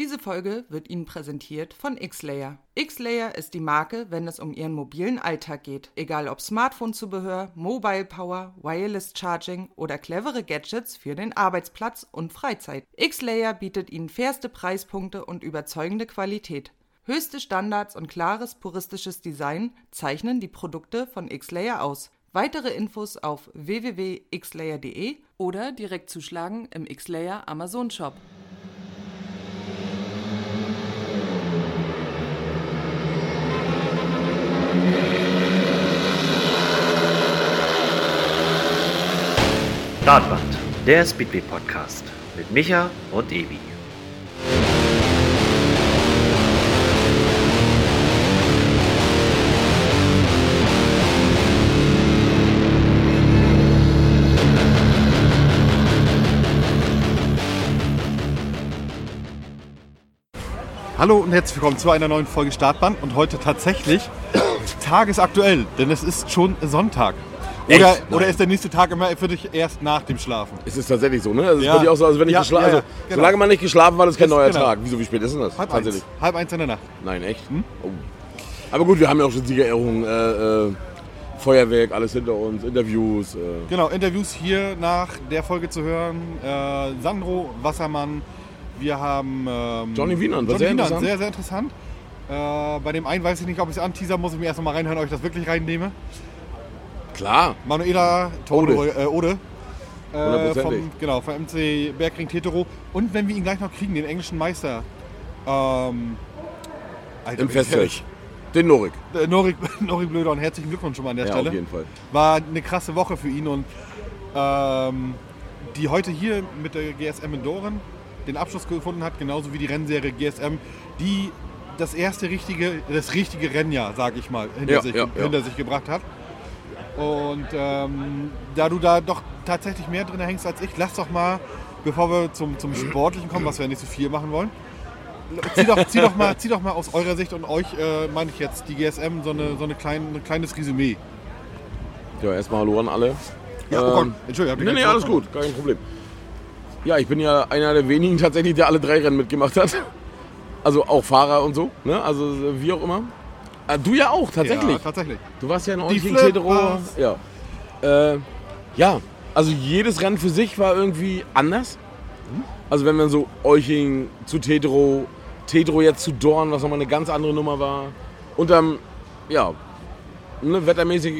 Diese Folge wird Ihnen präsentiert von Xlayer. Xlayer ist die Marke, wenn es um Ihren mobilen Alltag geht. Egal ob Smartphone-Zubehör, Mobile Power, Wireless Charging oder clevere Gadgets für den Arbeitsplatz und Freizeit. Xlayer bietet Ihnen fairste Preispunkte und überzeugende Qualität. Höchste Standards und klares puristisches Design zeichnen die Produkte von Xlayer aus. Weitere Infos auf www.xlayer.de oder direkt zuschlagen im Xlayer Amazon Shop. Startband, der Speedway Podcast mit Micha und Evi. Hallo und herzlich willkommen zu einer neuen Folge Startband und heute tatsächlich tagesaktuell, denn es ist schon Sonntag. Oder, Echt? oder ist der nächste Tag immer für dich erst nach dem Schlafen? Es ist tatsächlich so, ne? Also es Ja. ist auch so, also wenn ich Ja, geschlafen ja, also, genau. solange man nicht geschlafen war, ist kein Ist- neuer genau. Tag. Wieso, wie spät ist denn das? Halb tatsächlich? eins. Halb eins in der Nacht. Nein, echt? Hm? Oh. Aber gut, wir haben ja auch schon Siegerehrungen, äh, äh, Feuerwerk, alles hinter uns, Interviews. Äh. Genau, Interviews hier nach der Folge zu hören. Äh, Sandro Wassermann, wir haben ähm, Johnny Wienand, war Johnny sehr Wienand, interessant. sehr, sehr interessant. Äh, bei dem einen weiß ich nicht, ob ich es anteaser muss, ich mir erst noch mal reinhören, ob ich das wirklich reinnehme. Klar, Manuela Tode, Ode. äh, Ode äh, vom, genau, vom MC Bergring Tetero. Und wenn wir ihn gleich noch kriegen, den englischen Meister. Ähm, Alter, im Festfeld. Den Norik. Äh, Norik, Norik Blöder und herzlichen Glückwunsch schon mal an der Ja, Stelle. auf jeden Fall. War eine krasse Woche für ihn und ähm, die heute hier mit der GSM in Doren den Abschluss gefunden hat, genauso wie die Rennserie GSM, die das erste richtige, das richtige Rennjahr, sag ich mal, hinter, Ja, sich, ja. hinter sich gebracht hat. Und ähm, da du da doch tatsächlich mehr drin hängst als ich, lass doch mal, bevor wir zum, zum Sportlichen kommen, was wir ja nicht so viel machen wollen, zieh doch, zieh doch, mal, zieh doch mal aus eurer Sicht und euch, äh, meine ich jetzt, die GSM, so, eine, so eine klein, ein kleines Resümee. Ja, erstmal Hallo an alle. Ja, oh Ähm, Gott, Entschuldigung, hab dich Nee, nee, alles gut, kein Problem. Ja, ich bin ja einer der wenigen tatsächlich, der alle drei Rennen mitgemacht hat. Also auch Fahrer und so, ne? Also wie auch immer. Ah, du ja auch, tatsächlich. Ja, tatsächlich. Du warst ja in Tetero. war's. Ja. Äh, ja, also jedes Rennen für sich war irgendwie anders. Also wenn man so Euching zu Tetero, Tetero jetzt zu Dorn, was nochmal eine ganz andere Nummer war. Und dann, ja, ne, wettermäßig,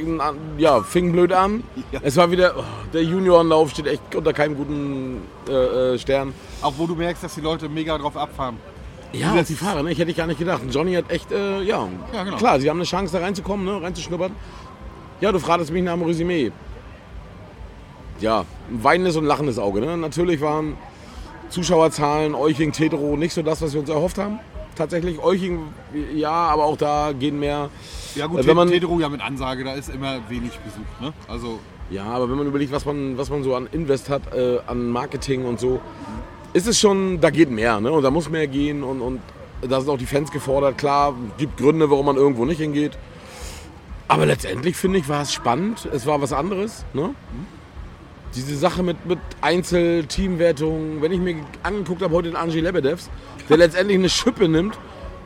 ja, fing blöd an. Ja. Es war wieder, oh, der Juniorenlauf steht echt unter keinem guten äh, äh, Stern. Auch wo du merkst, dass die Leute mega drauf abfahren. Ja, Das- auf die Fahrer, ne? ich hätte ich gar nicht gedacht. Johnny hat echt, äh, ja, Ja, genau. klar, sie haben eine Chance da reinzukommen, ne? reinzuschnuppern. Ja, du fragtest mich nach dem Resümee. Ja, ein weinendes und lachendes Auge. Ne? Natürlich waren Zuschauerzahlen, Euching, Tetero nicht so das, was wir uns erhofft haben. Tatsächlich, Euching, ja, aber auch da gehen mehr. Ja gut, Äh, wenn man- Tetero ja mit Ansage, da ist immer wenig Besuch. Ne? Also Ja, aber wenn man überlegt, was man, was man so an Invest hat, äh, an Marketing und so, ist es schon, da geht mehr. Ne? Und da muss mehr gehen und, und da sind auch die Fans gefordert. Klar, gibt Gründe, warum man irgendwo nicht hingeht. Aber letztendlich finde ich, war es spannend. Es war was anderes. Ne? Diese Sache mit, mit Einzel, Teamwertung, wenn ich mir angeguckt habe, heute den Angie Lebedevs, der letztendlich eine Schippe nimmt,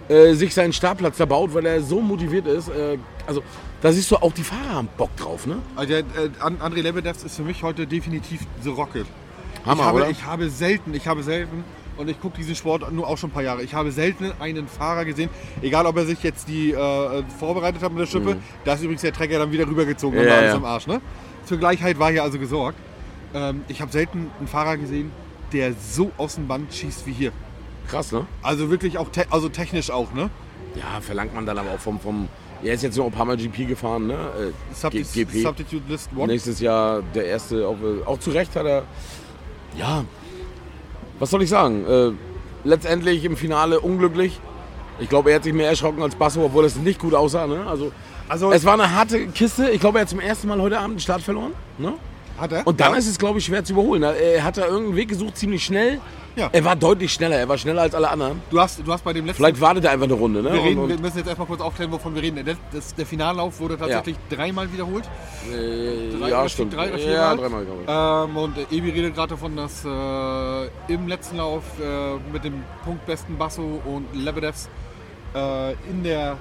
äh, sich seinen Startplatz da baut, weil er so motiviert ist. Äh, also da siehst du auch, die Fahrer haben Bock drauf. Ne? Also äh, An- André Lebedevs ist für mich heute definitiv The Rocket. Hammer, ich, habe, oder? ich habe selten, ich habe selten, und ich gucke diesen Sport nur auch schon ein paar Jahre, ich habe selten einen Fahrer gesehen, egal ob er sich jetzt die äh, vorbereitet hat mit der Schippe, da ist übrigens der Trecker dann wieder rübergezogen und Mhm. Ja, war alles ja. am Arsch. Ne? Für Gleichheit war hier also gesorgt. Ähm, ich habe selten einen Fahrer gesehen, der so aus dem Band schießt wie hier. Krass, ne? Also wirklich auch, te also technisch auch, ne? Ja, verlangt man dann aber auch vom, vom er ist jetzt noch ein paar Mal GP gefahren, ne? Äh, Subti- GP. Substitute List One. Nächstes Jahr der erste, auch, auch zu Recht hat er, ja, was soll ich sagen? Äh, letztendlich im Finale unglücklich. Ich glaube, er hat sich mehr erschrocken als Basso, obwohl es nicht gut aussah. Ne? Also, Also- es war eine harte Kiste. Ich glaube, er hat zum ersten Mal heute Abend den Start verloren. Ne? Hat er? Und dann Ja. ist es, glaube ich, schwer zu überholen. Er hat da irgendeinen Weg gesucht, ziemlich schnell. Ja. Er war deutlich schneller. Er war schneller als alle anderen. Du hast, du hast bei dem letzten... Vielleicht wartet er einfach eine Runde. Ne? wir, reden, und, wir müssen jetzt erstmal kurz aufklären, wovon wir reden. Der, das, der Finallauf wurde tatsächlich dreimal wiederholt. äh, Drei ja, stimmt. drei oder ja, dreimal, glaube ich. Ähm, und äh, Ebi redet gerade davon, dass äh, im letzten Lauf äh, mit dem punktbesten Basso und Lebedevs äh, in der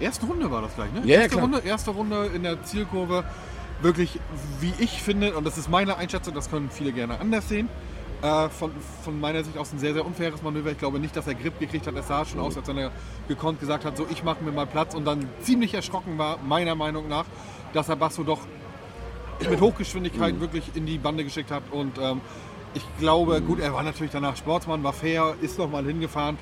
ersten Runde war das gleich, ne? Ja, ja, erste. Runde, erste Runde in der Zielkurve. Wirklich, wie ich finde, und das ist meine Einschätzung, das können viele gerne anders sehen. Äh, von, von meiner Sicht aus ein sehr, sehr unfaires Manöver. Ich glaube nicht, dass er Grip gekriegt hat. Es sah schon aus, als wenn er gekonnt gesagt hat, so ich mache mir mal Platz und dann ziemlich erschrocken war, meiner Meinung nach, dass er Basso doch mit Hochgeschwindigkeit wirklich in die Bande geschickt hat. Und ähm, ich glaube, gut, er war natürlich danach Sportsmann, war fair, ist nochmal hingefahren,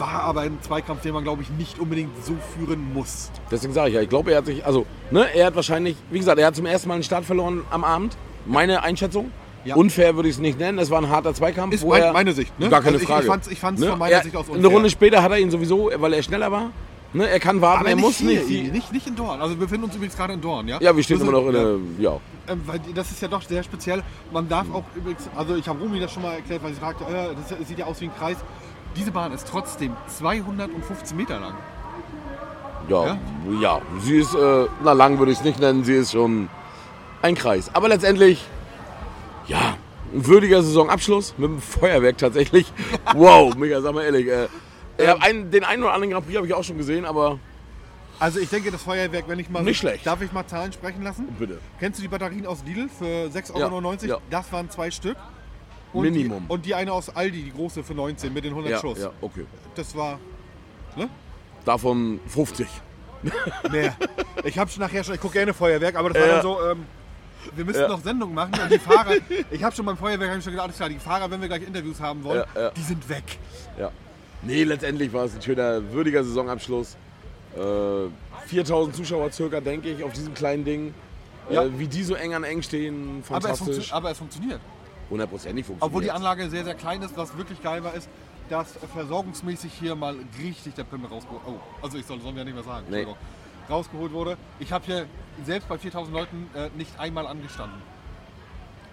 war aber ein Zweikampf, den man, glaube ich, nicht unbedingt so führen muss. Deswegen sage ich ja, ich glaube, er hat sich, also, ne, er hat wahrscheinlich, wie gesagt, er hat zum ersten Mal einen Start verloren am Abend. Meine Einschätzung. Ja. Unfair würde ich es nicht nennen. Es war ein harter Zweikampf. Ist mein- meine Sicht, ne? Gar keine Also ich- Frage. ich ich fand's ne? von meiner er, Sicht aus Eine unfair. Runde später hat er ihn sowieso, weil er schneller war. Ne? Er kann warten, er muss hier, nicht. nicht. Nicht in Dorn. Also wir befinden uns übrigens gerade in Dorn, ja? Ja, wir stehen sind- immer noch in ja. der, ja. Ähm, weil das ist ja doch sehr speziell. Man darf auch übrigens, also ich habe Rumi das schon mal erklärt, weil sie fragte, äh, das sieht ja aus wie ein Kreis. Diese Bahn ist trotzdem 215 Meter lang. Ja, Ja? ja, sie ist, äh, na lang würde ich es nicht nennen, sie ist schon ein Kreis. Aber letztendlich, ja, ein würdiger Saisonabschluss mit dem Feuerwerk tatsächlich. Wow, mega, sag mal ehrlich. Äh, ja, einen, den einen oder anderen Grand Prix habe ich auch schon gesehen, aber Also ich denke, das Feuerwerk, wenn ich mal... Nicht schlecht. Darf ich mal Zahlen sprechen lassen? bitte. Kennst du die Batterien aus Lidl für 6,99 Euro? Ja, ja. Das waren zwei Stück. Und Minimum. Die, und die eine aus Aldi, die große für 19 mit den 100 Ja, Schuss. ja, okay. Das war Davon 50. mehr. ich habe schon nachher schon, ich gucke gerne Feuerwerk, aber das war Ja. dann so, ähm, wir müssen Ja. noch Sendungen machen und die Fahrer, ich habe schon beim Feuerwerk ich schon gedacht, alles klar, die Fahrer, wenn wir gleich Interviews haben wollen, die sind weg. Ja. Nee, letztendlich war es ein schöner, würdiger Saisonabschluss. Äh, 4000 Zuschauer circa, denke ich, auf diesem kleinen Ding. Ja. Äh, wie die so eng an eng stehen, Aber es, fantastisch. aber es funktioniert. Hundertprozentig funktioniert. Obwohl die Anlage sehr, sehr klein ist, was wirklich geil war, ist, dass versorgungsmäßig hier mal richtig der Pimmel rausgeholt Oh, also ich soll, sollen wir ja nicht mehr sagen. Nee. Rausgeholt wurde. Ich habe hier selbst bei 4000 Leuten äh, nicht einmal angestanden.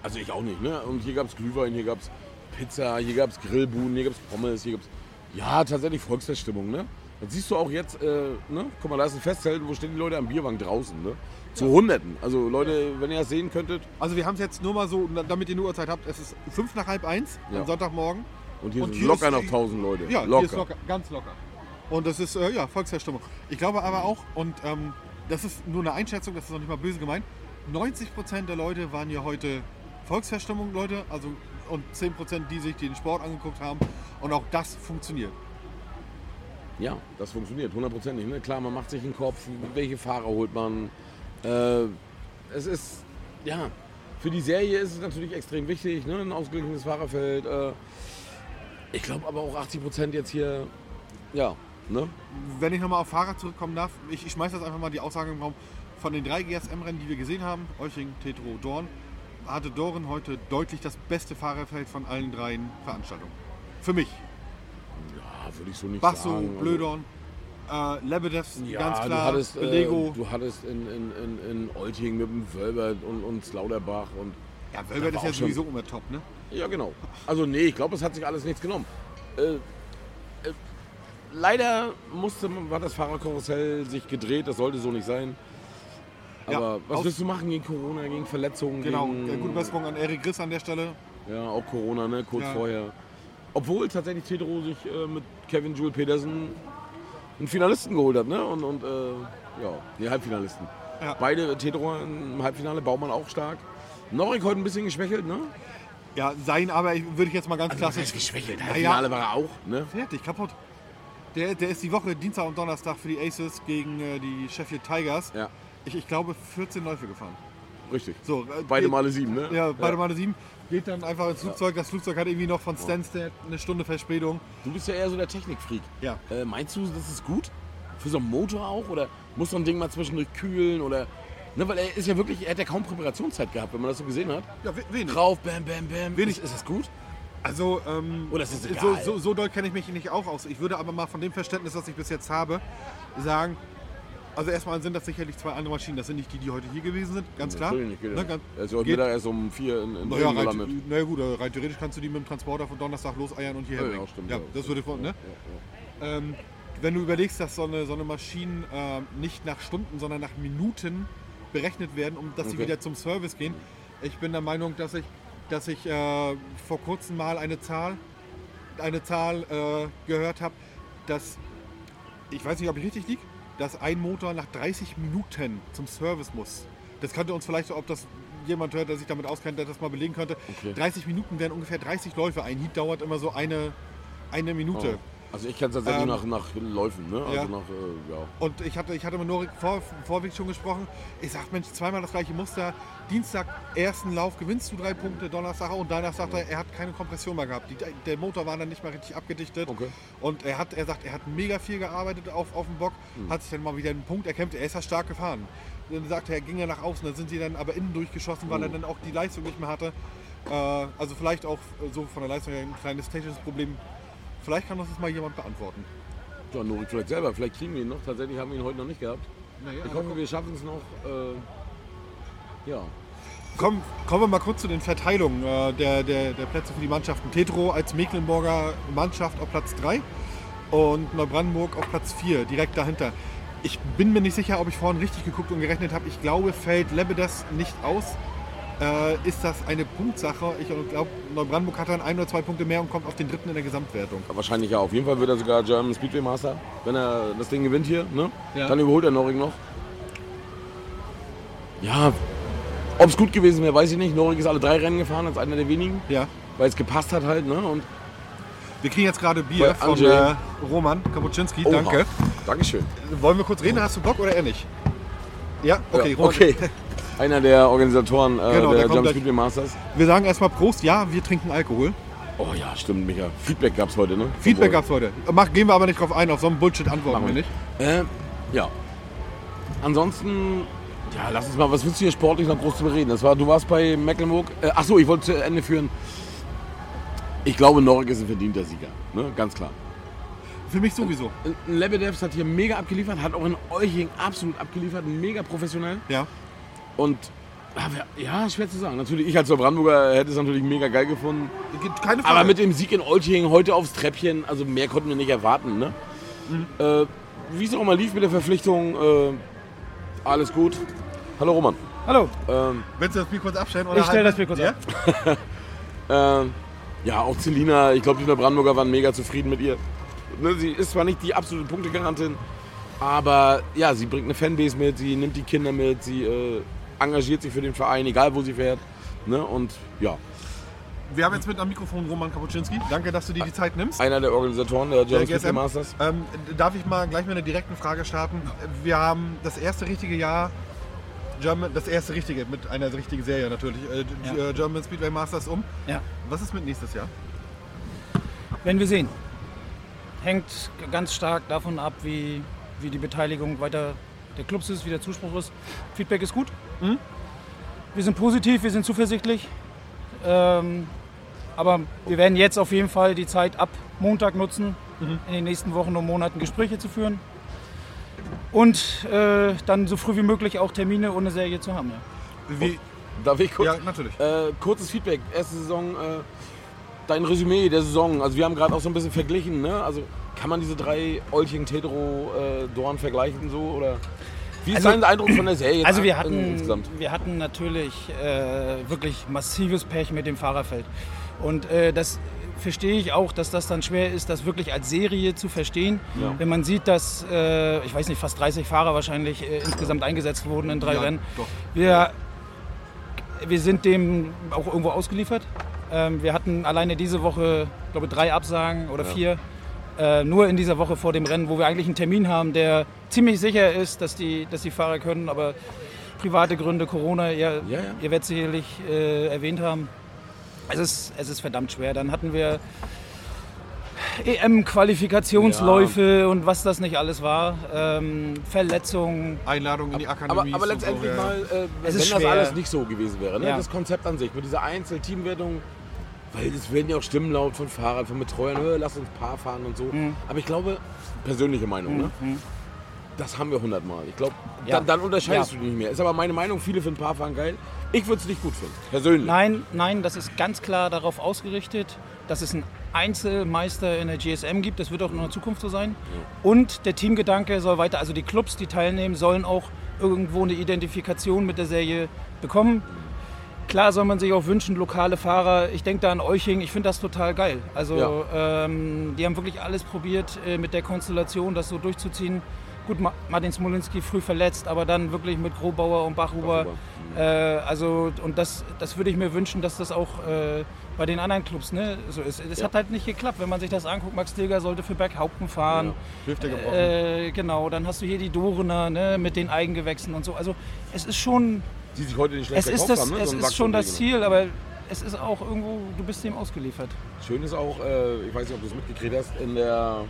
Also ich auch nicht, ne? Und hier gab es Glühwein, hier gab es Pizza, hier gab es Grillbuden, hier gab es Pommes, hier gab es... Ja, tatsächlich Volksfeststimmung, ne? Das siehst du auch jetzt, äh, ne? Guck mal, da ist ein Festzelt, wo stehen die Leute am Bierwagen draußen, ne? Zu Hunderten. Also Leute, wenn ihr das sehen könntet. Also wir haben es jetzt nur mal so, damit ihr eine Uhrzeit habt, es ist fünf nach halb eins am Sonntagmorgen. Und hier Und sind hier locker ist noch 1000 Leute. Ja, locker. hier ist locker, ganz locker. Und das ist, äh, ja, Volksverstimmung. Ich glaube aber auch, und ähm, das ist nur eine Einschätzung, das ist noch nicht mal böse gemeint, 90% der Leute waren hier heute Volksverstimmung, Leute, also und 10%, die sich den Sport angeguckt haben. Und auch das funktioniert. Ja, das funktioniert hundertprozentig. Ne? Klar, man macht sich einen Kopf, welche Fahrer holt man. Äh, es ist, ja, für die Serie ist es natürlich extrem wichtig, ne? ein ausgeglichenes Fahrerfeld. Äh, ich glaube aber auch 80 Prozent jetzt hier, ja, ne? Wenn ich nochmal auf Fahrer zurückkommen darf, ich, ich schmeiße jetzt einfach mal die Aussage im Raum. Von den drei GSM-Rennen, die wir gesehen haben, Euching, Tetro, Dorn, hatte Dorn heute deutlich das beste Fahrerfeld von allen dreien Veranstaltungen. Für mich. Ja, würde ich so nicht Basso, sagen. Also, Blödorn, äh, Lebedev, Ja, ganz du klar, hattest, äh, Belego. du hattest in, in, in, in Olting mit dem Wölbert und, und Slauderbach und ja, Wölbert war ist ja schon- sowieso immer top, ne? Ja, genau. Also nee, ich glaube, es hat sich alles nichts genommen. Äh, äh, leider musste, man- hat das Fahrerkarussell sich gedreht, das sollte so nicht sein. Ja, Aber was aus- willst du machen gegen Corona, gegen Verletzungen? Genau, gegen, äh, gute Besserung an Erik Griss an der Stelle. Ja, auch Corona, ne? kurz Ja. vorher. Obwohl tatsächlich Tedro sich äh, mit Kevin Jules Petersen einen Finalisten geholt hat, ne? Und, und äh, ja, nee, Halbfinalisten. Ja. Beide Tedro im Halbfinale, Baumann auch stark. Norik heute ein bisschen geschwächelt, ne? Ja, sein, aber ich, würde ich jetzt mal ganz Also, klassisch. geschwächelt. Ja, Halbfinale ja. war er auch, ne? Fertig, kaputt. Der, der ist die Woche Dienstag und Donnerstag für die Aces gegen äh, die Sheffield Tigers. Ja, Ich, ich glaube 14 Läufe gefahren. richtig. So, äh, Beide geht- Male sieben, ne? Ja, beide Male sieben. Geht dann einfach ins Flugzeug. Das Flugzeug hat irgendwie noch von Stansted eine Stunde Verspätung. Du bist ja eher so der Technikfreak. Ja. Äh, meinst du, das ist gut? Für so einen Motor auch? Oder muss so ein Ding mal zwischendurch kühlen? Oder. Ne, weil er ist ja wirklich, er hat ja kaum Präparationszeit gehabt, wenn man das so gesehen hat. Ja, we- wenig. Drauf, bam, bam, bam. Wenig. Ist, ist das gut? Also, ähm, Oder ist es so, egal? so, so doll kenne ich mich nicht auch aus. Ich würde aber mal von dem Verständnis, was ich bis jetzt habe, sagen, Also erstmal sind das sicherlich zwei andere Maschinen. Das sind nicht die, die heute hier gewesen sind, ganz klar. Natürlich nicht, geht ja Ne, nicht. ganz- Er ist heute geht- Mittag erst um vier in, in Naja, rein, gelandet. naja gut, äh, rein theoretisch kannst du die mit dem Transporter von Donnerstag loseiern und hierher Ja, ja, bringen. stimmt, ja, ja. das würde vor, ne? Ähm, wenn du überlegst, dass so eine, so eine Maschinen ähm, nicht nach Stunden, sondern nach Minuten berechnet werden, um dass sie Okay. wieder zum Service gehen. Ich bin der Meinung, dass ich, dass ich äh, vor kurzem mal eine Zahl, eine Zahl äh, gehört habe, dass ich weiß nicht, ob ich richtig liege, dass ein Motor nach 30 Minuten zum Service muss. Das könnte uns vielleicht, ob das jemand hört, der sich damit auskennt, der das mal belegen könnte. Okay. 30 Minuten wären ungefähr 30 Läufe. Ein Heat dauert immer so eine, eine Minute. Oh. Also ich kenne es tatsächlich Ähm, nach, nach Läufen, ne? Also ja. nach, äh, ja. Und ich hatte, ich hatte mit Norik vor, vorweg schon gesprochen. Ich sag, Mensch, zweimal das gleiche Muster. Dienstag ersten Lauf gewinnst du drei Punkte, Donnerstag und danach sagt er, er hat keine Kompression mehr gehabt. Die, der Motor war dann nicht mal richtig abgedichtet. Okay. Und er hat, er sagt, er hat mega viel gearbeitet auf, auf dem Bock, Hm. hat sich dann mal wieder einen Punkt erkämpft. Er ist ja stark gefahren. Dann sagte er, er ging ja nach außen, dann sind sie dann aber innen durchgeschossen, weil er Hm. dann auch die Leistung nicht mehr hatte. Äh, also vielleicht auch so von der Leistung her ein kleines technisches Problem. Vielleicht kann uns das mal jemand beantworten. Ja, Norik vielleicht selber, vielleicht kriegen wir ihn noch. Tatsächlich haben wir ihn heute noch nicht gehabt. Naja, Ich hoffe, wir schaffen es noch. Äh, ja. Komm, kommen wir mal kurz zu den Verteilungen äh, der, der, der Plätze für die Mannschaften. Tetro als Mecklenburger Mannschaft auf Platz 3 und Neubrandenburg auf Platz 4, direkt dahinter. Ich bin mir nicht sicher, ob ich vorhin richtig geguckt und gerechnet habe. Ich glaube, fällt Lebedes nicht aus. Äh, ist das eine Punktsache? Ich glaube, Neubrandenburg hat dann ein oder zwei Punkte mehr und kommt auf den dritten in der Gesamtwertung. Wahrscheinlich ja. Auf jeden Fall wird er sogar German Speedway Master, wenn er das Ding gewinnt hier. Ne? Ja. Dann überholt er Norik noch. Ja, ob es gut gewesen wäre, weiß ich nicht. Norik ist alle drei Rennen gefahren, als einer der wenigen, Ja. weil es gepasst hat halt. Ne? Und Wir kriegen jetzt gerade Bier von äh, Roman Kapuczynski. Danke. Dankeschön. Wollen wir kurz reden? Hast du Bock oder er nicht? Ja, okay. ja, Roman. okay. Einer der Organisatoren äh, Genau, der der gleich. Speedway Masters. Wir sagen erstmal Prost. Ja, wir trinken Alkohol. Oh ja, stimmt, Micha. Feedback gab es heute, ne? Feedback Obwohl- gab es heute. Mach, gehen wir aber nicht drauf ein, auf so einen Bullshit antworten wir nicht. Äh, ja. Ansonsten, ja, lass uns mal, was willst du hier sportlich noch groß zu bereden? Das war, du warst bei Mecklenburg. Äh, achso, ich wollte zu Ende führen. Ich glaube, Norik ist ein verdienter Sieger. Ne? Ganz klar. Für mich sowieso. Ein Lebedevs hat hier mega abgeliefert, hat auch in Euching absolut abgeliefert, mega professionell. Ja. Und ja, wer- ja, schwer zu sagen. Natürlich, ich als Brandenburger hätte es natürlich mega geil gefunden. Keine Frage. Aber mit dem Sieg in Olching heute aufs Treppchen, also mehr konnten wir nicht erwarten. Ne? Äh, Wie es auch immer lief mit der Verpflichtung, äh, alles gut. Hallo Roman. Hallo, Ähm, Willst du das Bier kurz abstellen? Oder ich stelle das Bier kurz ja? ab. ähm, ja, auch Celina, ich glaube, die Brandenburger waren mega zufrieden mit ihr. Ne, sie ist zwar nicht die absolute Punktegarantin, aber ja, sie bringt eine Fanbase mit, sie nimmt die Kinder mit, sie äh, engagiert sich für den Verein, egal wo sie fährt. Ne? Und ja, Wir haben jetzt mit am Mikrofon Roman Kapuczynski. Danke, dass du dir die Zeit nimmst. einer der Organisatoren der Speedway GSM. Masters. Ähm, darf ich mal gleich mit einer direkten Frage starten? Wir haben das erste richtige Jahr, German, das erste richtige, mit einer richtigen Serie natürlich, äh, Ja. äh, German Speedway Masters um. Ja, Was ist mit nächstes Jahr? werden wir sehen. Hängt ganz stark davon ab, wie, wie die Beteiligung weiter der Clubs ist, wie der Zuspruch ist. Feedback ist gut. Mhm. Wir sind positiv, wir sind zuversichtlich. Ähm, aber wir werden jetzt auf jeden Fall die Zeit ab Montag nutzen, Mhm. in den nächsten Wochen und Monaten Gespräche zu führen. Und äh, dann so früh wie möglich auch Termine ohne Serie zu haben. Ja. Wie, Darf ich kurz? ja, natürlich. Äh, kurzes Feedback. Erste Saison, äh, dein Resümee der Saison. Also wir haben gerade auch so ein bisschen verglichen. Ne? Also kann man diese drei Olching, Tedro, äh, Dorn vergleichen so oder? Wie ist Also- dein Eindruck von der Serie? Also wir hatten, insgesamt? wir hatten natürlich äh, wirklich massives Pech mit dem Fahrerfeld. Und äh, das verstehe ich auch, dass das dann schwer ist, das wirklich als Serie zu verstehen. Ja. Wenn man sieht, dass, äh, ich weiß nicht, fast 30 Fahrer wahrscheinlich äh, insgesamt eingesetzt wurden in drei Ja, Rennen. doch. Wir, wir sind dem auch irgendwo ausgeliefert. Ähm, wir hatten alleine diese Woche, glaube drei Absagen oder Ja. vier. Äh, nur in dieser Woche vor dem Rennen, wo wir eigentlich einen Termin haben, der ziemlich sicher ist, dass die, dass die Fahrer können, aber private Gründe, Corona, ihr, Ja, ja. ihr werdet sicherlich äh, erwähnt haben. Es ist, es ist verdammt schwer. Dann hatten wir EM-Qualifikationsläufe und was das nicht alles war. Ähm, Verletzungen. Einladung in die Aber, Akademie. aber letztendlich so, ja. mal, äh, wenn das schwer. alles nicht so gewesen wäre, ne? Ja. das Konzept an sich mit dieser Einzel-Teamwertung, weil es werden ja auch Stimmen laut von Fahrern, von Betreuern, lass uns Paar fahren und so. Mhm. Aber ich glaube, persönliche Meinung, ne? das haben wir hundertmal. Ich glaube, Ja. dann, dann unterscheidest Ja. du dich nicht mehr. Ist aber meine Meinung, viele finden Paarfahren geil. Ich würde es nicht gut finden, persönlich. Nein, nein, das ist ganz klar darauf ausgerichtet, dass es einen Einzelmeister in der GSM gibt. Das wird auch in der Zukunft so sein. Und der Teamgedanke soll weiter, also die Clubs, die teilnehmen, sollen auch irgendwo eine Identifikation mit der Serie bekommen. Klar soll man sich auch wünschen, lokale Fahrer. Ich denke da an Euching, ich finde das total geil. Also ähm, die haben wirklich alles probiert, äh, mit der Konstellation das so durchzuziehen. Gut, Ma Martin Smolinski früh verletzt, aber dann wirklich mit Grobauer und Bachhuber. Äh, also, und das, das würde ich mir wünschen, dass das auch äh, bei den anderen Clubs ne, so ist. Es hat halt nicht geklappt, wenn man sich das anguckt. Max Dilger sollte für Berghaupten fahren. Hüfte gebrochen. Äh, genau, dann hast du hier die Dorener ne, mit den Eigengewächsen und so. Also es ist schon, Die sich heute nicht schlecht es ist, das, haben. Ne? es So ist schon das Wachstumswege. Ziel, aber es ist auch irgendwo, du bist dem ausgeliefert. Schön ist auch, äh, ich weiß nicht, ob du es mitgekriegt hast, in der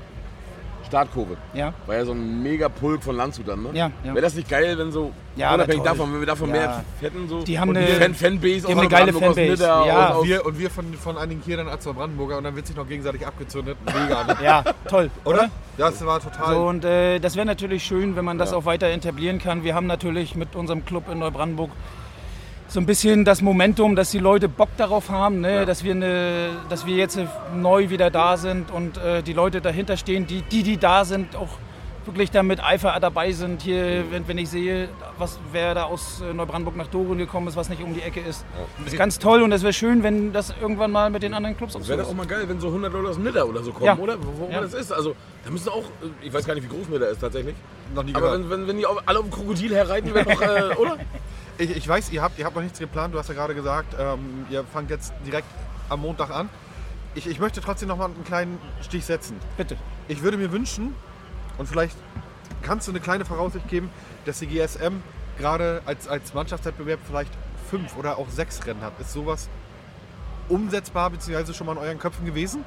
Startkurve. Ja, War ja so ein mega Pulk von Landshut dann, ne? Ja, ja. Wäre das nicht geil, wenn so, Ja, unabhängig davon, wenn wir davon Ja. mehr hätten, so Die haben und eine- Fan Fanbase die haben eine aus geile Fanbase. Nidda, Ja. aus, aus, wir, und wir von, von einigen hier dann als Brandenburger und dann wird sich noch gegenseitig abgezündet. Mega, ne? ja toll, oder? Das war total. So, und äh, das wäre natürlich schön, wenn man das Ja. auch weiter etablieren kann. Wir haben natürlich mit unserem Club in Neubrandenburg so ein bisschen das Momentum, dass die Leute Bock darauf haben, ne? dass, wir ne, dass wir jetzt neu wieder da sind und äh, die Leute dahinter stehen, die, die, die da sind, auch wirklich da mit Eifer dabei sind. Hier, wenn, wenn ich sehe, was, wer da aus äh, Neubrandenburg nach Doren gekommen ist, was nicht um die Ecke ist. Das ist ganz toll und es wäre schön, wenn das irgendwann mal mit den anderen Clubs auch Das so wäre doch auch mal geil, wenn so 100 Leute aus Nidda oder so kommen, Ja. oder? Wo, wo Ja. das ist. Also, da müssen auch, äh, ich weiß gar nicht, wie groß Nidda ist tatsächlich. noch nie Aber gehört. wenn, wenn, wenn die alle auf dem Krokodil herreiten, wäre doch, äh, oder? Ich, ich weiß, ihr habt, ihr habt noch nichts geplant. Du hast ja gerade gesagt, ähm, ihr fangt jetzt direkt am Montag an. Ich, ich möchte trotzdem noch mal einen kleinen Stich setzen. Bitte. Ich würde mir wünschen, und vielleicht kannst du eine kleine Voraussicht geben, dass die GSM gerade als, als Mannschaftswettbewerb vielleicht fünf oder auch sechs Rennen hat. Ist sowas umsetzbar bzw. schon mal in euren Köpfen gewesen?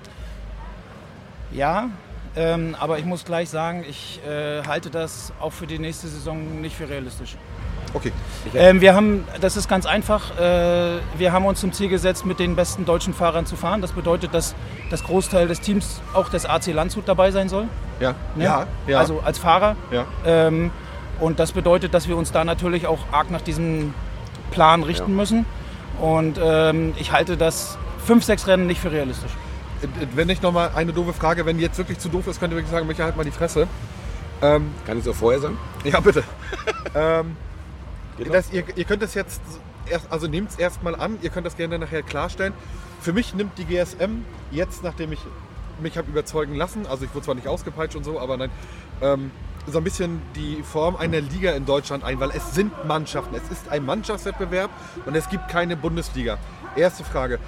Ja, ähm, aber ich muss gleich sagen, ich äh, halte das auch für die nächste Saison nicht für realistisch. Okay. Ähm, wir haben, das ist ganz einfach, äh, wir haben uns zum Ziel gesetzt, mit den besten deutschen Fahrern zu fahren. Das bedeutet, dass das Großteil des Teams auch des AC Landshut dabei sein soll. Ja. ne? Ja. ja. Also als Fahrer. ja. Ähm, und das bedeutet, dass wir uns da natürlich auch arg nach diesem Plan richten Ja. müssen. Und ähm, ich halte das fünf, sechs Rennen nicht für realistisch. Wenn ich noch mal eine doofe Frage, wenn die jetzt wirklich zu doof ist, könnt ihr wirklich sagen, Michael, halt mal die Fresse. Ähm, Kann ich es auch vorher sagen? ja, bitte. ähm? Das, ihr, ihr könnt es jetzt, erst, also nehmt es erstmal an, ihr könnt das gerne nachher klarstellen. Für mich nimmt die GSM jetzt, nachdem ich mich habe überzeugen lassen, also ich wurde zwar nicht ausgepeitscht und so, aber nein, ähm, so ein bisschen die Form einer Liga in Deutschland ein, weil es sind Mannschaften, es ist ein Mannschaftswettbewerb und es gibt keine Bundesliga. Erste Frage,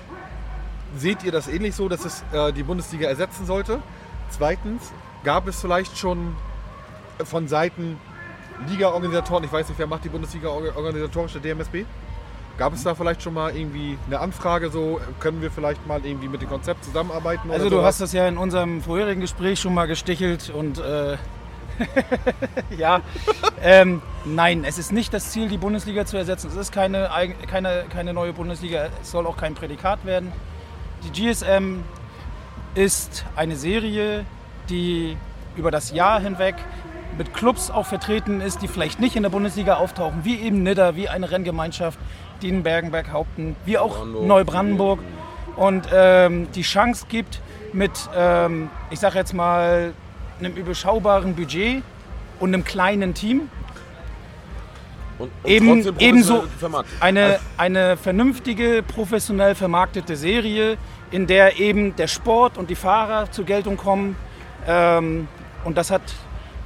seht ihr das ähnlich so, dass es äh, die Bundesliga ersetzen sollte? Zweitens, gab es vielleicht schon von Seiten Liga-Organisatoren, ich weiß nicht, wer macht die Bundesliga orga- organisatorisch, der DMSB? Gab es da vielleicht schon mal irgendwie eine Anfrage, so können wir vielleicht mal irgendwie mit dem Konzept zusammenarbeiten? Also du hast das ja in unserem vorherigen Gespräch schon mal gestichelt und äh, ja, ähm, nein, es ist nicht das Ziel, die Bundesliga zu ersetzen. Es ist keine, keine, keine neue Bundesliga, es soll auch kein Prädikat werden. Die GSM ist eine Serie, die über das Jahr hinweg mit Clubs auch vertreten ist, die vielleicht nicht in der Bundesliga auftauchen, wie eben Nidda, wie eine Renngemeinschaft, die in Bergenberg haupten, wie auch Brandenburg. Neubrandenburg und ähm, die Chance gibt, mit, ähm, ich sage jetzt mal, einem überschaubaren Budget und einem kleinen Team Und, und Eben- ebenso- eine, eine vernünftige, professionell vermarktete Serie, in der eben der Sport und die Fahrer zur Geltung kommen. Ähm, und das hat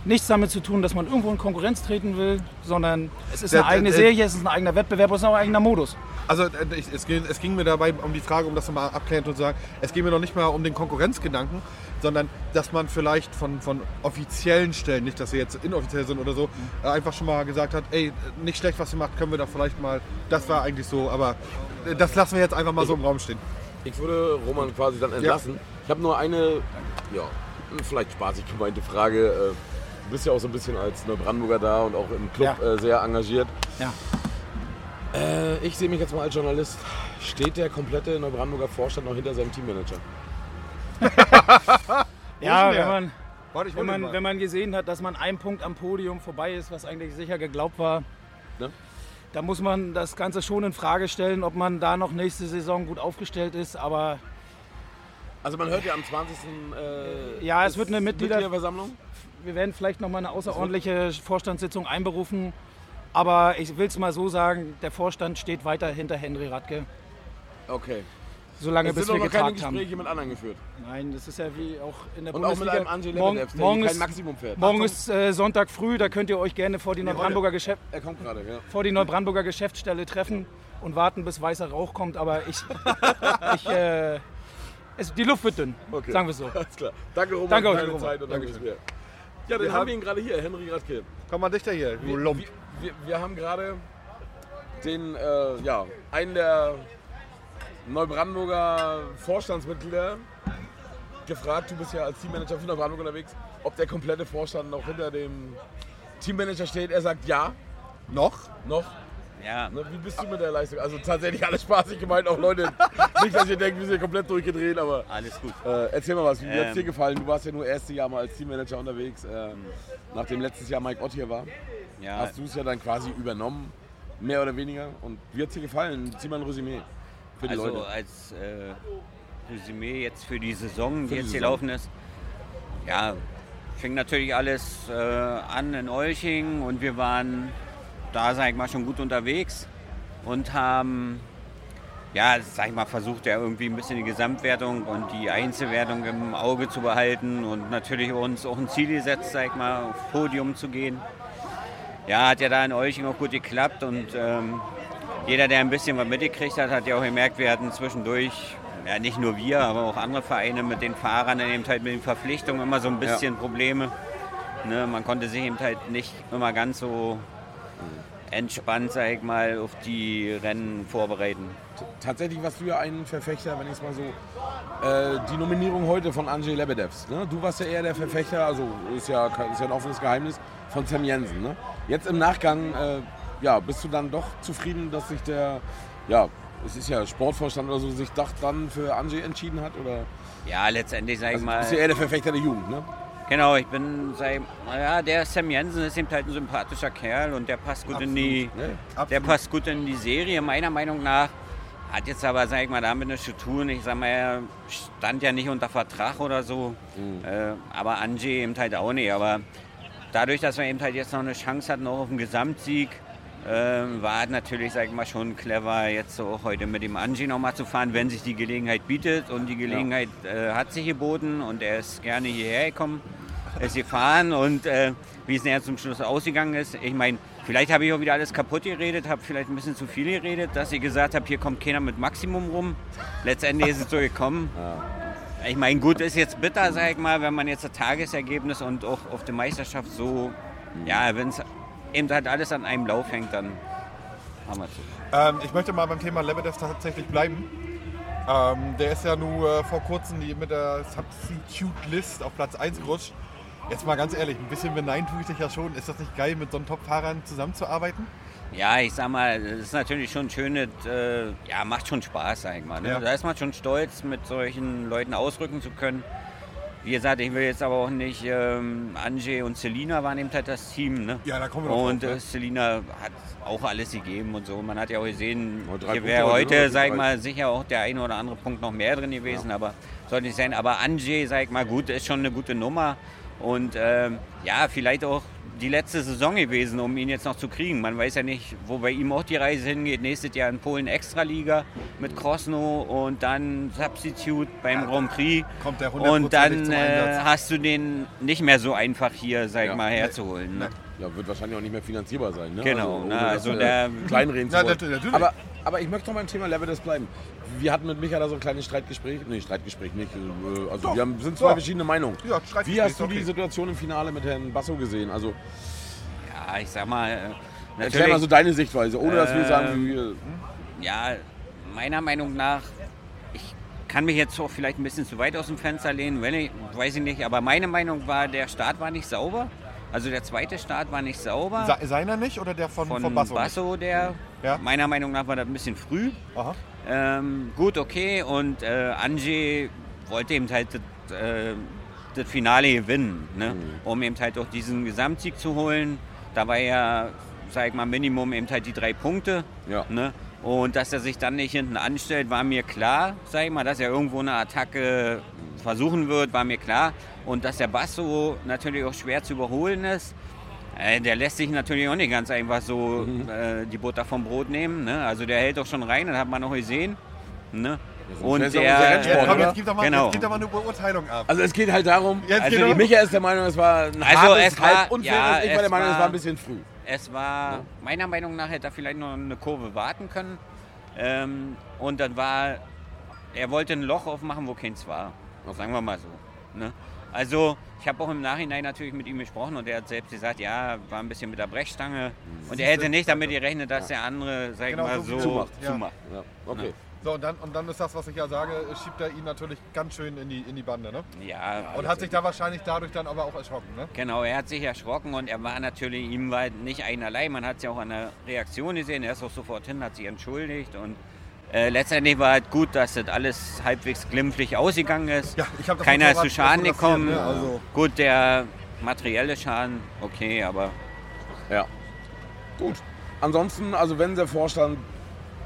nichts damit zu tun, dass man irgendwo in Konkurrenz treten will, sondern es ist Der- eine eigene der- Serie, es ist ein eigener Wettbewerb, es ist auch ein eigener Modus. Also äh, ich, es, ging, es ging mir dabei um die Frage, um das nochmal abklären und zu sagen, es ging mir noch nicht mal um den Konkurrenzgedanken, sondern dass man vielleicht von, von offiziellen Stellen, nicht dass sie jetzt inoffiziell sind oder so, äh, einfach schon mal gesagt hat, ey, nicht schlecht, was ihr macht, können wir da vielleicht mal, das war eigentlich so, aber äh, das lassen wir jetzt einfach mal so im Raum stehen. Ich würde Roman quasi dann entlassen. Ich habe nur eine, ja, vielleicht spaßig gemeinte Frage. Äh, Du bist ja auch so ein bisschen als Neubrandenburger da und auch im Club Ja. äh, sehr engagiert. Ja. Äh, ich sehe mich jetzt mal als Journalist. Steht der komplette Neubrandenburger Vorstand noch hinter seinem Teammanager? Ja, wenn man, Warte, ich wenn man, wenn man gesehen hat, dass man ein Punkt am Podium vorbei ist, was eigentlich sicher geglaubt war, Ne? da muss man das Ganze schon in Frage stellen, ob man da noch nächste Saison gut aufgestellt ist. Aber Also man hört ja am 20. Äh, Ja, es wird eine Mitglieder- Mitgliederversammlung. Wir werden vielleicht noch mal eine außerordentliche Vorstandssitzung einberufen. Aber ich will es mal so sagen, der Vorstand steht weiter hinter Henry Radke, Okay. solange Es bis wir noch keine getagt haben. Gespräche mit anderen geführt. Nein, das ist ja wie auch in der Und auch mit einem Angel morgen, Lebedev, der morgen kein ist, Maximum fährt. morgen ist äh, Sonntag früh, da könnt ihr euch gerne vor die, Neubrandenburger, Geschäft, Er kommt gerade, ja. vor die Neubrandenburger Geschäftsstelle treffen und warten, bis weißer Rauch kommt. Aber ich, ich äh, es, die Luft wird dünn, Okay. sagen wir es so. Alles klar. Danke, Roman, Danke für euch, Roman. Zeit und danke Dankeschön. Ja, dann Wir haben haben- wir ihn gerade hier, Henry Radke. Komm mal dichter hier, du Wir, Lump. wir, wir, wir haben gerade den, äh, ja, einen der Neubrandenburger Vorstandsmitglieder gefragt, du bist ja als Teammanager für Neubrandenburg unterwegs, ob der komplette Vorstand noch hinter dem Teammanager steht. Er sagt ja, Noch? noch. Ja, Ne, wie bist du mit der Leistung? Also tatsächlich alles spaßig gemeint, auch Leute. Nicht, dass ihr denkt, wir sind komplett durchgedreht, aber alles gut. äh, erzähl mal was, wie hat es Ähm. dir gefallen? Du warst ja nur erste Jahr mal als Teammanager unterwegs, äh, nachdem letztes Jahr Mike Ott hier war. Ja, Hast du es ja dann quasi übernommen, mehr oder weniger. Und wie hat es dir gefallen? Zieh mal ein Resümee für die also Leute. als äh, Resümee jetzt für die Saison, die Für die jetzt Saison. gelaufen ist. Ja, fing natürlich alles äh, an in Olching und wir waren da, sag ich mal, schon gut unterwegs und haben, ja, sag ich mal, versucht ja irgendwie ein bisschen die Gesamtwertung und die Einzelwertung im Auge zu behalten und natürlich uns auch ein Ziel gesetzt, sag ich mal, auf Podium zu gehen. Ja, hat ja da in Olching auch gut geklappt und ähm, jeder, der ein bisschen was mitgekriegt hat, hat ja auch gemerkt, wir hatten zwischendurch, ja nicht nur wir, aber auch andere Vereine mit den Fahrern, eben halt mit den Verpflichtungen immer so ein bisschen Probleme. Ne, man konnte sich eben halt nicht immer ganz so entspannt, sag ich mal, auf die Rennen vorbereiten. Tatsächlich warst du ja ein Verfechter, wenn ich es mal so. Äh, die Nominierung heute von Andrzej Lebedevs. Ne? Du warst ja eher der Verfechter, also ist ja, ist ja ein offenes Geheimnis, von Sam Jensen. Ne? Jetzt im Nachgang, äh, ja, bist du dann doch zufrieden, dass sich der, ja, es ist ja Sportvorstand oder so, sich doch dann für Andrzej entschieden hat? Oder? Ja, letztendlich, sag ich Also, du mal. bist ja eher der Verfechter der Jugend, ne? Genau, ich bin, ich, ja, der Sam Jensen ist eben halt ein sympathischer Kerl und der passt gut in die, Ne? der Absolut. passt gut in die Serie, meiner Meinung nach. Hat jetzt aber, sag ich mal, damit nichts zu tun. Ich sag mal, er stand ja nicht unter Vertrag oder so. Äh, aber Angie eben halt auch nicht. Aber dadurch, dass wir eben halt jetzt noch eine Chance hatten, auch auf den Gesamtsieg, äh, war es natürlich, sag ich mal, schon clever, jetzt so auch heute mit dem Angie nochmal zu fahren, wenn sich die Gelegenheit bietet. Und die Gelegenheit äh, hat sich geboten und er ist gerne hierher gekommen, ist gefahren. Und äh, wie es nachher zum Schluss ausgegangen ist, ich meine, vielleicht habe ich auch wieder alles kaputt geredet, habe vielleicht ein bisschen zu viel geredet, dass ich gesagt habe, hier kommt keiner mit Maximum rum. Letztendlich ist es so gekommen. Ich meine, gut ist jetzt bitter, sag ich mal, wenn man jetzt das Tagesergebnis und auch auf die Meisterschaft so, ja, wenn es eben halt alles an einem Lauf hängt, dann haben wir es. Ähm, ich möchte mal beim Thema Lebedev tatsächlich bleiben. Ähm, der ist ja nur äh, vor kurzem die, mit der Substitute List auf Platz 1 gerutscht. Jetzt mal ganz ehrlich, ein bisschen beneiden tue ich dich ja schon. Ist das nicht geil, mit so einem Top-Fahrern zusammenzuarbeiten? Ja, ich sag mal, es ist natürlich schon schön, das, äh, ja, macht schon Spaß, sag ich mal. Ne? Ja. Da ist man schon stolz, mit solchen Leuten ausrücken zu können. Wie gesagt, ich will jetzt aber auch nicht, ähm, Angie und Selina waren eben halt das Team. Ne? Ja, da kommen wir Und drauf, äh, ne? Selina hat auch alles gegeben und so. Man hat ja auch gesehen, Oh, hier wäre heute, sag ich mal, sicher auch der eine oder andere Punkt noch mehr drin gewesen, aber sollte nicht sein. Aber Angie, sag ich mal, gut, ist schon eine gute Nummer. Und ähm, ja, vielleicht auch die letzte Saison gewesen, um ihn jetzt noch zu kriegen. Man weiß ja nicht, wo bei ihm auch die Reise hingeht. Nächstes Jahr in Polen Extraliga mit Krosno und dann Substitute beim Grand Prix. Kommt der 100% Und dann zum äh, hast du den nicht mehr so einfach hier, sag ich Ja. mal, herzuholen. Ne? Ja, wird wahrscheinlich auch nicht mehr finanzierbar sein. Ne? Genau, ne, das, also der- kleinreden zu Ja, wollen. Aber, aber ich möchte noch beim Thema Level bleiben. Wir hatten mit Micha da so ein kleines Streitgespräch. Nee, Streitgespräch nicht. äh, Also Doch. wir haben, sind zwei Ja. verschiedene Meinungen. Ja, Streitgespräch Wie hast du okay. die Situation im Finale mit Herrn Basso gesehen? Also Ja, ich sag mal, äh, erklär mal so deine Sichtweise, ohne dass wir Ähm, sagen, wie wir... ja, meiner Meinung nach, ich kann mich jetzt auch vielleicht ein bisschen zu weit aus dem Fenster lehnen, wenn ich, weiß ich nicht, aber meine Meinung war, der Start war nicht sauber. Also der zweite Start war nicht sauber. Se- Seiner nicht oder der von, von, von Basso? Basso, der Ja. meiner Meinung nach war das ein bisschen früh. Aha. Ähm, gut, okay. Und äh, Angie wollte eben halt das, äh, das Finale gewinnen, ne? Mhm. um eben halt auch diesen Gesamtsieg zu holen. Da war ja, sag ich mal, Minimum eben halt die drei Punkte. Ja. Ne? Und dass er sich dann nicht hinten anstellt, war mir klar, sag ich mal, dass er irgendwo eine Attacke versuchen wird, war mir klar. Und dass der Basso natürlich auch schwer zu überholen ist, äh, der lässt sich natürlich auch nicht ganz einfach so Mhm. äh, die Butter vom Brot nehmen. Ne? Also der hält doch schon rein, das hat man noch gesehen. Ne? Und ja unser der, Rennsport, Jetzt, komm, jetzt, gib doch mal, Genau. jetzt doch mal eine Beurteilung ab. Also es geht halt darum, Jetzt Also Micha ist der Meinung, es war ein Also hartes es war- halb unfaires. ja, ich war es der Meinung, es war- war ein bisschen früh. Es war, meiner Meinung nach, hätte er vielleicht noch eine Kurve warten können. Ähm, und dann war, er wollte ein Loch aufmachen, wo keins war. Sagen wir mal so. Ne? Also, ich habe auch im Nachhinein natürlich mit ihm gesprochen und er hat selbst gesagt, ja, war ein bisschen mit der Brechstange. Und er hätte nicht damit gerechnet, dass der andere, sag ich Genau, mal, so so zumacht, ja. zumacht. Ja, okay. So, und dann, und dann ist das, was ich ja sage, schiebt er ihn natürlich ganz schön in die, in die Bande. Ne? Ja, Und hat sich da wahrscheinlich dadurch dann aber auch erschrocken. Ne? Genau, er hat sich erschrocken und er war natürlich, ihm war nicht einerlei. Man hat es ja auch an der Reaktion gesehen. Er ist auch sofort hin, hat sich entschuldigt und äh, letztendlich war es gut, dass das alles halbwegs glimpflich ausgegangen ist. Ja, ich hab das Keiner ist zu Schaden gekommen. ne, also- Gut, der materielle Schaden, okay, aber Ja. Gut. Ansonsten, also wenn der Vorstand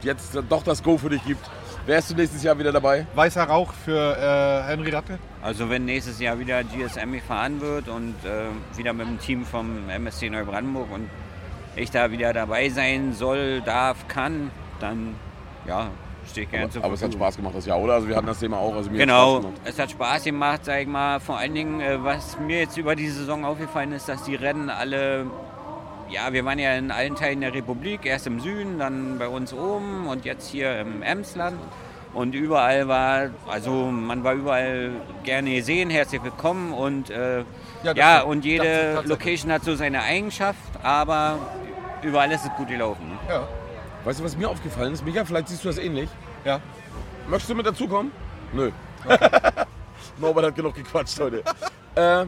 jetzt doch das Go für dich gibt, wärst du nächstes Jahr wieder dabei? Weißer Rauch für äh, Henry Rattel. also wenn nächstes Jahr wieder GSM gefahren wird und äh, wieder mit dem Team vom MSC Neubrandenburg und ich da wieder dabei sein soll, darf, kann, dann ja, stehe ich gerne zur Aber es hat. Spaß gemacht das Jahr, oder? Also wir hatten das Thema auch. Also mir Spaß Genau, gemacht. es hat Spaß gemacht, sag ich mal. Vor allen Dingen, äh, was mir jetzt über die Saison aufgefallen ist, dass die Rennen alle, ja, wir waren ja in allen Teilen der Republik, erst im Süden, dann bei uns oben und jetzt hier im Emsland. Und überall war, also man war überall gerne gesehen, herzlich willkommen und äh, Ja, ja, und jede. Location hat so seine Eigenschaft, aber überall ist es gut gelaufen. Ne? Ja. Weißt du, was mir aufgefallen ist? Micha, vielleicht siehst du das ähnlich. ja. Möchtest du mit dazukommen? Nö. Norbert hat genug gequatscht heute. äh,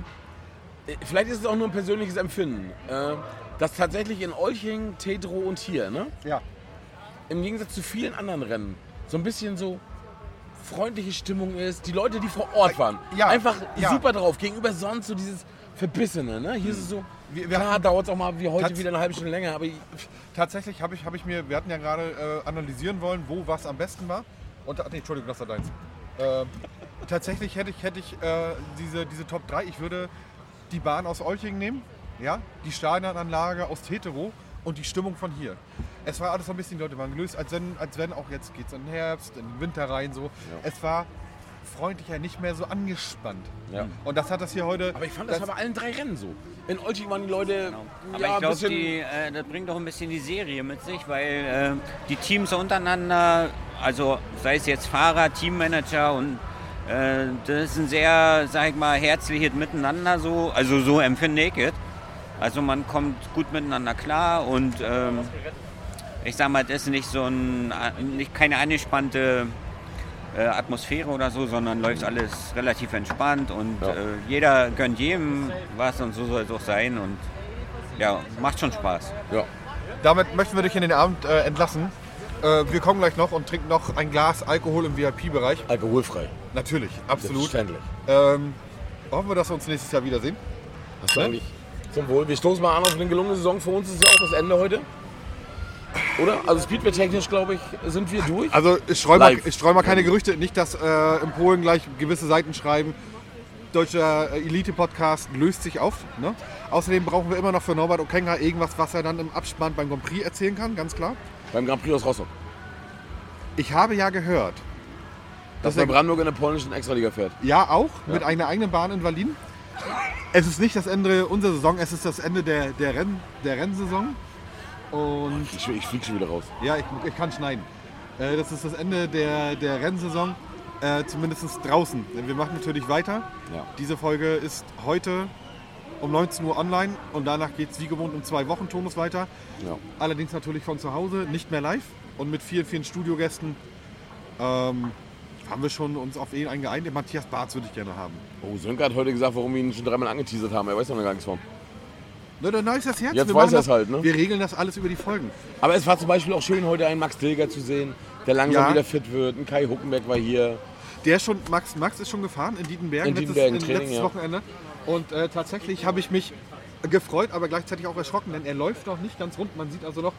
vielleicht ist es auch nur ein persönliches Empfinden. Äh, dass tatsächlich in Olching, Tetro und hier, ne? Ja. im Gegensatz zu vielen anderen Rennen, so ein bisschen so freundliche Stimmung ist. Die Leute, die vor Ort waren, ja, einfach ja. super drauf. Gegenüber sonst so dieses Verbissene. Ne? Hier ist es so, Wir- wir klar dauert es auch mal wie heute wieder eine halbe Stunde länger, aber ich, Tatsächlich habe ich, hab ich mir, wir hatten ja gerade äh, analysieren wollen, wo was am besten war. Und, nee, Entschuldigung, das war deins. Ähm, tatsächlich hätte ich, hätte ich äh, diese, diese Top 3, ich würde die Bahn aus Olching nehmen, ja, die Stadionanlage aus Tetero und die Stimmung von hier. Es war alles so ein bisschen, die Leute waren gelöst, als wenn, als wenn auch jetzt geht es in den Herbst, in den Winter rein so. Es war freundlicher, nicht mehr so angespannt. Ja. Und das hat das hier heute. aber ich fand das, war bei allen drei Rennen so. In Olching waren die Leute Aber ja, ich ein glaube, bisschen... äh, das bringt auch ein bisschen die Serie mit sich, weil äh, die Teams untereinander, also sei es jetzt Fahrer, Teammanager und äh, das ist ein sehr, sag ich mal, herzliches Miteinander so, also so empfinde ich es. Also man kommt gut miteinander klar und ähm, ich sag mal, das ist nicht so ein, nicht keine angespannte äh, Atmosphäre oder so, sondern läuft alles relativ entspannt und Ja. äh, jeder gönnt jedem was und so soll es auch sein und ja, macht schon Spaß. ja. Damit möchten wir dich in den Abend äh, entlassen. Äh, wir kommen gleich noch und trinken noch ein Glas Alkohol im VIP-Bereich. Alkoholfrei. Natürlich, absolut. Selbstverständlich. Ähm, hoffen wir, dass wir uns nächstes Jahr wiedersehen. Hast du eigentlich zum Wohl. Wir stoßen mal an auf eine gelungene Saison. Für uns ist es auch das Ende heute. Oder? Also Speedway-technisch, glaube ich, sind wir durch. Also ich streue mal, ich streu mal keine Gerüchte. Nicht, dass äh, in Polen gleich gewisse Seiten schreiben, deutscher äh, Elite-Podcast löst sich auf. Ne? Außerdem brauchen wir immer noch für Norbert Okenga irgendwas, was er dann im Abspann beim Grand Prix erzählen kann, ganz klar. Beim Grand Prix aus Rostock. Ich habe ja gehört, Dass dass der er, Brandenburg in der polnischen Extraliga fährt. ja auch, mit einer eigenen Bahn in Berlin. Es ist nicht das Ende unserer Saison, es ist das Ende der, der, Renn, der Rennsaison. Und Ich, ich fliege schon wieder raus. Ja, ich, ich kann schneiden. Äh, das ist das Ende der, der Rennsaison, äh, zumindest draußen. Denn wir machen natürlich weiter. Ja. Diese Folge ist heute um 19 Uhr online und danach geht es wie gewohnt im zwei Wochen Tonus weiter. Ja. Allerdings natürlich von zu Hause, nicht mehr live und mit vielen, vielen Studiogästen. Ähm, haben wir schon uns auf ihn eingeeinigt. Den Matthias Barz würde ich gerne haben. Oh, Sönke hat heute gesagt, warum wir ihn schon dreimal angeteasert haben. Er weiß doch noch gar nichts von. Na, dann ist das jetzt. Jetzt wir weiß er's das, halt, ne? Wir regeln das alles über die Folgen. Aber es war zum Beispiel auch schön, heute einen Max Dilger zu sehen, der langsam Ja. wieder fit wird. Ein Kai Huckenberg war hier. Der ist schon, Max, Max ist schon gefahren in Dietenberg, In letztes, Dietenberg, in Training, letztes ja. Wochenende. Und äh, tatsächlich habe ich mich gefreut, aber gleichzeitig auch erschrocken, denn er läuft noch nicht ganz rund. Man sieht also noch,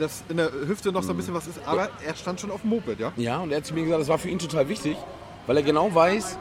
dass in der Hüfte noch so ein bisschen was ist, aber er stand schon auf dem Moped, ja? Ja, und er hat zu mir gesagt, das war für ihn total wichtig, weil er genau weiß,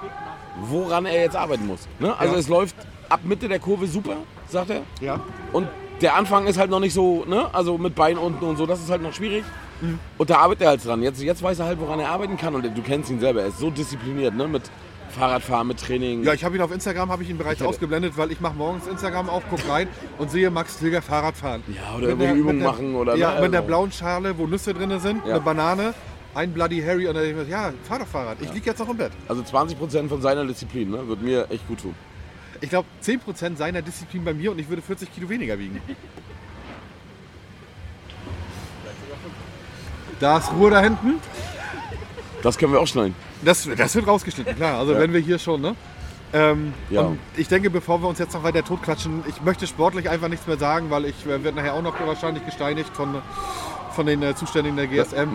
woran er jetzt arbeiten muss. Ne? Also Ja. es läuft ab Mitte der Kurve super, sagt er. Ja. Und der Anfang ist halt noch nicht so, ne? also mit Bein unten und so, das ist halt noch schwierig. Mhm. Und da arbeitet er halt dran. Jetzt, jetzt weiß er halt, woran er arbeiten kann. Und du kennst ihn selber, er ist so diszipliniert, ne? mit Fahrradfahren, mit Training. Ja, ich habe ihn auf Instagram, habe ich ihn bereits hätte- ausgeblendet, weil ich mache morgens Instagram auf, guck rein und sehe Max Tilger Fahrrad fahren. Ja, oder Mit irgendwelche der- Übungen machen oder Ja, ne, mit der also. blauen Schale, wo Nüsse drin sind, Ja. eine Banane, ein Bloody Harry und dann denke ich mir, ja, fahr doch Fahrrad. Ich liege jetzt noch im Bett. Also 20% von seiner Disziplin, ne? wird mir echt gut tun. Ich glaube, 10% seiner Disziplin bei mir und ich würde 40 Kilo weniger wiegen. Da ist Ruhe da hinten. Das können wir auch schneiden. Das, das wird rausgeschnitten, klar. Also wenn wir hier schon, ne? Ähm, Ja. Und ich denke, bevor wir uns jetzt noch weiter totquatschen, ich möchte sportlich einfach nichts mehr sagen, weil ich äh, werde nachher auch noch wahrscheinlich gesteinigt von, von den äh, Zuständigen der GSM. Ja,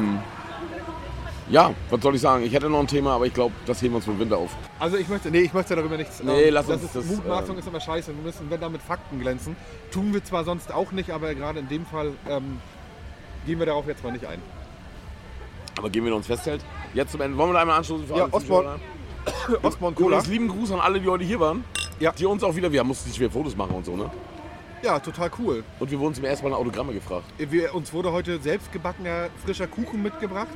was soll ich sagen? Ich hätte noch ein Thema, aber ich glaube, das heben wir uns für den Winter auf. Also ich möchte, nee, ich möchte darüber nichts. Nee, ähm, lass das uns ist, das, Mutmaßung ähm, ist immer scheiße. Wir müssen, wenn da mit Fakten glänzen, tun wir zwar sonst auch nicht, aber gerade in dem Fall ähm, gehen wir darauf jetzt mal nicht ein. Aber gehen wir uns festhält. Jetzt zum Ende. Wollen wir da einmal anstoßen für Ja, alle Ostbahn. Zuschauer? Ostborn Cola. Übrigens lieben Gruß an alle, die heute hier waren. Ja. Die uns auch wieder, wir mussten nicht schwer Fotos machen und so, ne? Ja, total cool. Und wir wurden zum ersten Mal nach Autogramme gefragt. Wir, uns wurde heute selbstgebackener frischer Kuchen mitgebracht.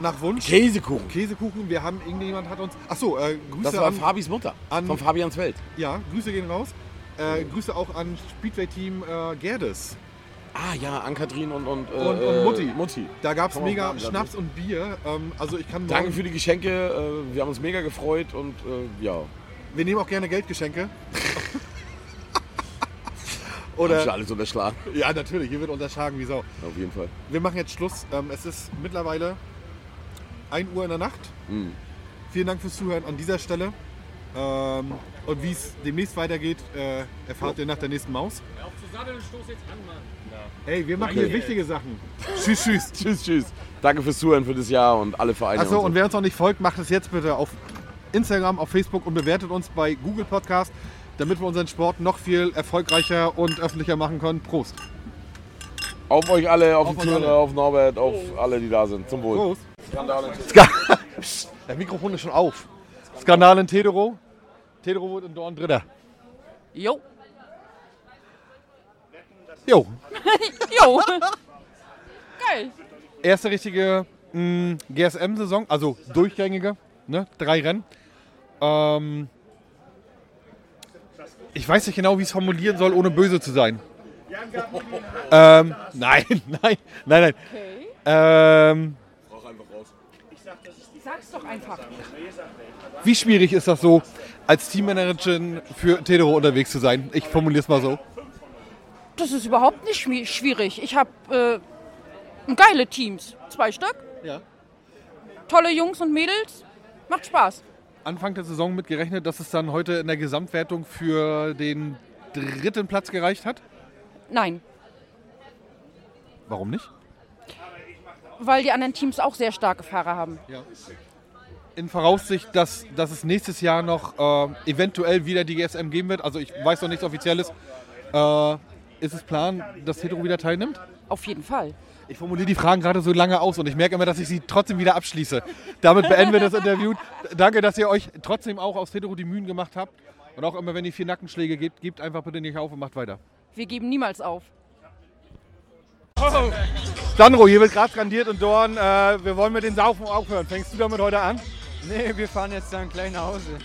Nach Wunsch. Käsekuchen. Käsekuchen. Wir haben, irgendjemand hat uns. Achso, äh, Grüße Das war an. Fabis Mutter. an- von Fabians Welt. Ja, Grüße gehen raus. Äh, Grüße auch an Speedway-Team äh, Gerdes. Ah ja, Ann-Kathrin und, und, äh, Und- und Mutti. Mutti. Da gab es mega Schnaps und Bier. Ähm, also ich kann Danke für die Geschenke. Äh, wir haben uns mega gefreut und äh, ja. Wir nehmen auch gerne Geldgeschenke. Haben schon Oder, alles unterschlagen. ja, natürlich, hier wird unterschlagen wie Sau. Auf jeden Fall. Wir machen jetzt Schluss. Ähm, es ist mittlerweile 1 Uhr in der Nacht. Mhm. Vielen Dank fürs Zuhören an dieser Stelle. Ähm, und wie es demnächst weitergeht, äh, erfahrt ihr nach der nächsten Maus. Hey, wir machen hier wichtige Sachen. Tschüss, tschüss. Tschüss, tschüss. Danke fürs Zuhören für das Jahr und alle Vereine. Achso, und und wer uns noch nicht folgt, macht es jetzt bitte auf Instagram, auf Facebook und bewertet uns bei Google Podcast, damit wir unseren Sport noch viel erfolgreicher und öffentlicher machen können. Prost. Auf euch alle, auf, Auf die Zuhörer, auf Norbert, auf alle, die da sind. Zum Wohl. Prost. Psst, Der Mikrofon ist schon auf. Skandal in Tedero. Tedero wird in Dorn Dritter. Jo. Jo, Jo. Geil. erste richtige mh, GSM-Saison, also durchgängige, ne? drei Rennen. Ähm, ich weiß nicht genau, wie ich es formulieren soll, ohne böse zu sein. Ähm, nein, nein, nein, nein. Okay. Ähm, Sag's doch einfach. wie schwierig ist das so, als Teammanagerin für Tedero unterwegs zu sein? Ich formuliere es mal so. Das ist überhaupt nicht schwi- schwierig. Ich habe äh, geile Teams. Zwei Stück. Ja. Tolle Jungs und Mädels. Macht Spaß. Anfang der Saison mit gerechnet, dass es dann heute in der Gesamtwertung für den dritten Platz gereicht hat? Nein, Warum nicht? Weil die anderen Teams auch sehr starke Fahrer haben. in Voraussicht, dass, dass es nächstes Jahr noch äh, eventuell wieder die GSM geben wird, also ich weiß noch nichts Offizielles, äh, ist es Plan, dass Hetero wieder teilnimmt? Auf jeden Fall. Ich formuliere die Fragen gerade so lange aus und ich merke immer, dass ich sie trotzdem wieder abschließe. Damit beenden wir das Interview. Danke, dass ihr euch trotzdem auch aus Hetero die Mühen gemacht habt. Und auch immer, wenn ihr vier Nackenschläge gebt, gebt einfach bitte nicht auf und macht weiter. Wir geben niemals auf. Sandro, hier wird gerade skandiert und Dorn, äh, wir wollen mit den Saufen aufhören. Fängst du damit heute an? Nee, wir fahren jetzt dann gleich nach Hause.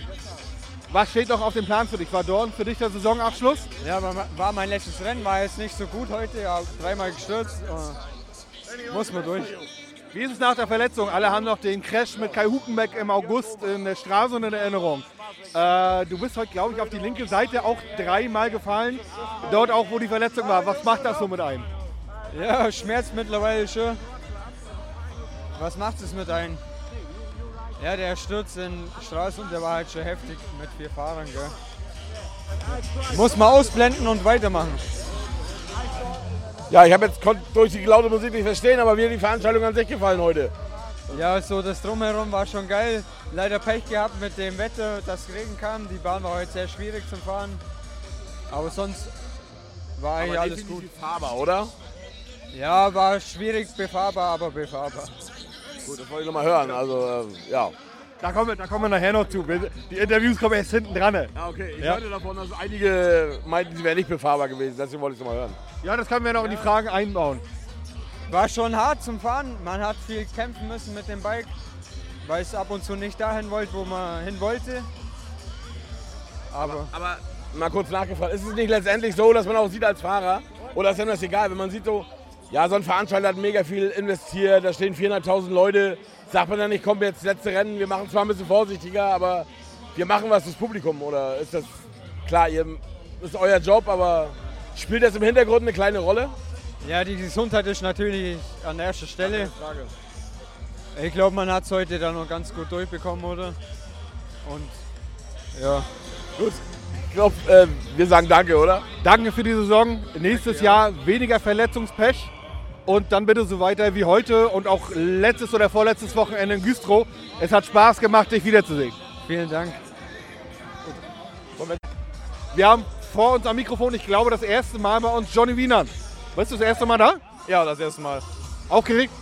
Was steht noch auf dem Plan für dich? War Dorn für dich der Saisonabschluss? Ja, war, mein letztes Rennen, war jetzt nicht so gut heute, ja, dreimal gestürzt. äh, muss man durch. Wie ist es nach der Verletzung? Alle haben noch den Crash mit Kai Huckenbeck im August in der Straße in Erinnerung. Äh, du bist heute, glaube ich, auf die linke Seite auch dreimal gefallen. Dort auch, wo die Verletzung war. Was macht das so mit einem? Ja, schmerzt mittlerweile schon. Was macht es mit einem? Ja, der Sturz in Stralsund, der war halt schon heftig mit vier Fahrern, gell. Muss man ausblenden und weitermachen. Ja, ich habe jetzt durch die laute Musik nicht verstehen, aber mir hat die Veranstaltung an sich gefallen heute. Ja, so das Drumherum war schon geil. Leider Pech gehabt mit dem Wetter, dass Regen kam. Die Bahn war heute sehr schwierig zum Fahren. Aber sonst war eigentlich Aber alles definitiv gut. fahrbar, oder? Ja, war schwierig befahrbar, aber befahrbar. Gut, das wollte ich noch mal hören. Also, äh, ja. Da kommen, wir, da kommen wir nachher noch zu. Die Interviews kommen erst hinten dran. Ja, okay. Ich Ja. hörte davon, dass einige meinten, sie wären nicht befahrbar gewesen. Deswegen wollte ich es noch mal hören. Ja, das können wir noch in die Fragen einbauen. War schon hart zum Fahren. Man hat viel kämpfen müssen mit dem Bike, weil es ab und zu nicht dahin wollte, wo man hin wollte. Aber Aber mal kurz nachgefragt, ist es nicht letztendlich so, dass man auch sieht als Fahrer, oder ist einem das egal, wenn man sieht so, ja, so ein Veranstalter hat mega viel investiert, da stehen 400.000 Leute, sagt man dann nicht, komm jetzt letzte Rennen, wir machen zwar ein bisschen vorsichtiger, aber wir machen was fürs Publikum, oder ist das, klar, ihr, das ist euer Job, aber spielt das im Hintergrund eine kleine Rolle? ja, die Gesundheit ist natürlich an erster Stelle. Ich glaube, man hat es heute dann noch ganz gut durchbekommen, oder? Und ja. Gut, ich glaube, äh, wir sagen Danke, oder? Danke für die Saison. Nächstes Jahr weniger Verletzungspech. Und dann bitte so weiter wie heute und auch letztes oder vorletztes Wochenende in Güstrow. Es hat Spaß gemacht, dich wiederzusehen. Vielen Dank. Wir haben vor uns am Mikrofon, ich glaube, das erste Mal bei uns Johnny Wienern. Bist du das erste Mal da? Ja, das erste Mal. Aufgeregt?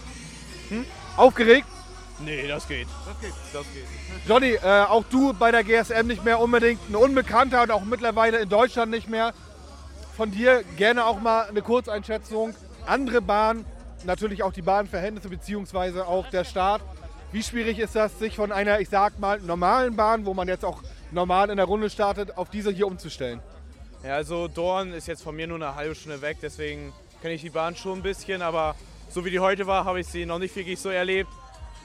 Hm? Aufgeregt? Nee, das geht. Das geht. Johnny, äh, auch du bei der GSM nicht mehr unbedingt ein Unbekannter und auch mittlerweile in Deutschland nicht mehr. Von dir gerne auch mal eine Kurzeinschätzung. Andere Bahn, natürlich auch die Bahnverhältnisse beziehungsweise auch der Start. Wie schwierig ist das, sich von einer, ich sag mal, normalen Bahn, wo man jetzt auch normal in der Runde startet, auf diese hier umzustellen? Ja, also Dorn ist jetzt von mir nur eine halbe Stunde weg, deswegen kenne ich die Bahn schon ein bisschen, aber so wie die heute war, habe ich sie noch nicht wirklich so erlebt.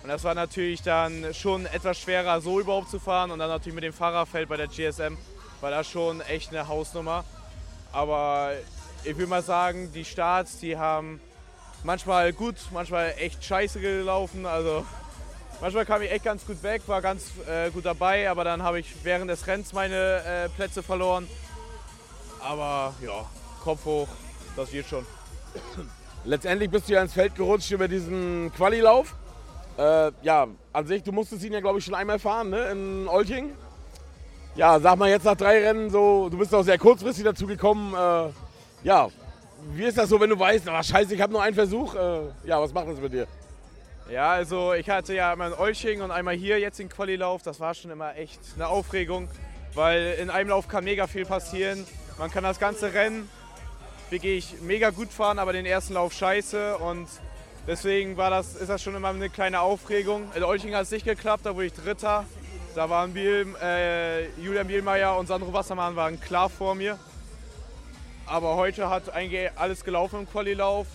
Und das war natürlich dann schon etwas schwerer, so überhaupt zu fahren und dann natürlich mit dem Fahrerfeld bei der GSM war das schon echt eine Hausnummer. Aber ich will mal sagen, die Starts, die haben manchmal gut, manchmal echt scheiße gelaufen. Also manchmal kam ich echt ganz gut weg, war ganz äh, gut dabei, aber dann habe ich während des Rennens meine äh, Plätze verloren. Aber ja, Kopf hoch, das wird schon. Letztendlich bist du ja ins Feld gerutscht über diesen Qualilauf. Äh, ja, an sich, du musstest ihn ja, glaube ich, schon einmal fahren, ne, in Olching. Ja, sag mal jetzt nach drei Rennen so, du bist auch sehr kurzfristig dazu gekommen. Ja, wie ist das so, wenn du weißt, ah, scheiße, ich habe nur einen Versuch. Äh, ja, was macht das mit dir? Ja, also ich hatte ja einmal in Olching und einmal hier jetzt den Qualilauf. Das war schon immer echt eine Aufregung, weil in einem Lauf kann mega viel passieren. Man kann das ganze Rennen wirklich mega gut fahren, aber den ersten Lauf scheiße und deswegen war das, ist das schon immer eine kleine Aufregung. In Olching hat es nicht geklappt, da wurde ich Dritter. Da waren Biel, äh, Julian Bielmeier und Sandro Wassermann waren klar vor mir. Aber heute hat eigentlich alles gelaufen im Qualilauf.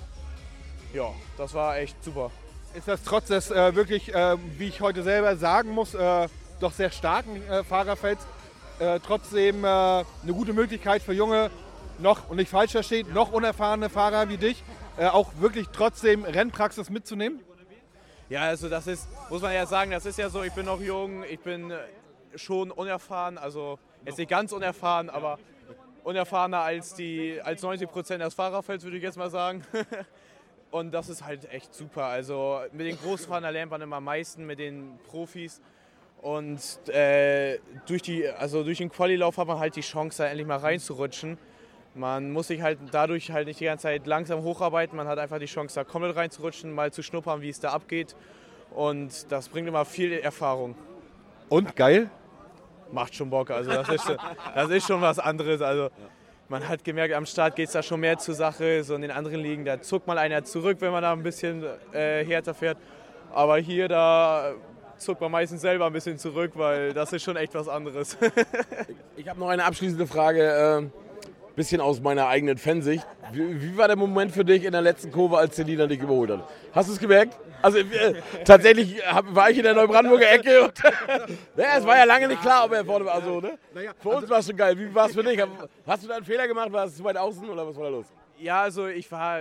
Ja, das war echt super. Ist das trotz des äh, wirklich, äh, wie ich heute selber sagen muss, äh, doch sehr starken äh, Fahrerfelds äh, trotzdem äh, eine gute Möglichkeit für junge, noch, und nicht falsch versteht, noch unerfahrene Fahrer wie dich, äh, auch wirklich trotzdem Rennpraxis mitzunehmen? Ja, also das ist, muss man ja sagen, das ist ja so, ich bin noch jung, ich bin schon unerfahren, also jetzt nicht ganz unerfahren, aber unerfahrener als, die, als 90 Prozent des Fahrerfelds, würde ich jetzt mal sagen. Und das ist halt echt super. Also mit den Großfahrern lernt man immer am meisten, mit den Profis. Und äh, durch, die, also durch den Qualilauf hat man halt die Chance, da endlich mal reinzurutschen. Man muss sich halt dadurch halt nicht die ganze Zeit langsam hocharbeiten. Man hat einfach die Chance, da komplett reinzurutschen, mal zu schnuppern, wie es da abgeht. Und das bringt immer viel Erfahrung. Und geil? Macht schon Bock. Also das ist schon, das ist schon was anderes. Also man hat gemerkt, am Start geht es da schon mehr zur Sache. So in den anderen Ligen, da zuckt mal einer zurück, wenn man da ein bisschen äh, härter fährt. Aber hier, da zuckt man meistens selber ein bisschen zurück, weil das ist schon echt was anderes. Ich habe noch eine abschließende Frage, äh, bisschen aus meiner eigenen Fansicht. Wie, wie war der Moment für dich in der letzten Kurve, als Selina dich überholt hat? Hast du es gemerkt? Also äh, tatsächlich hab, war ich in der Neubrandenburger Ecke und ja, es war ja lange nicht klar, ob er vorne war. Also, ne? Für uns war es schon geil. Wie war es für dich? Hast du da einen Fehler gemacht? War es zu weit außen oder was war da los? Ja, also ich war,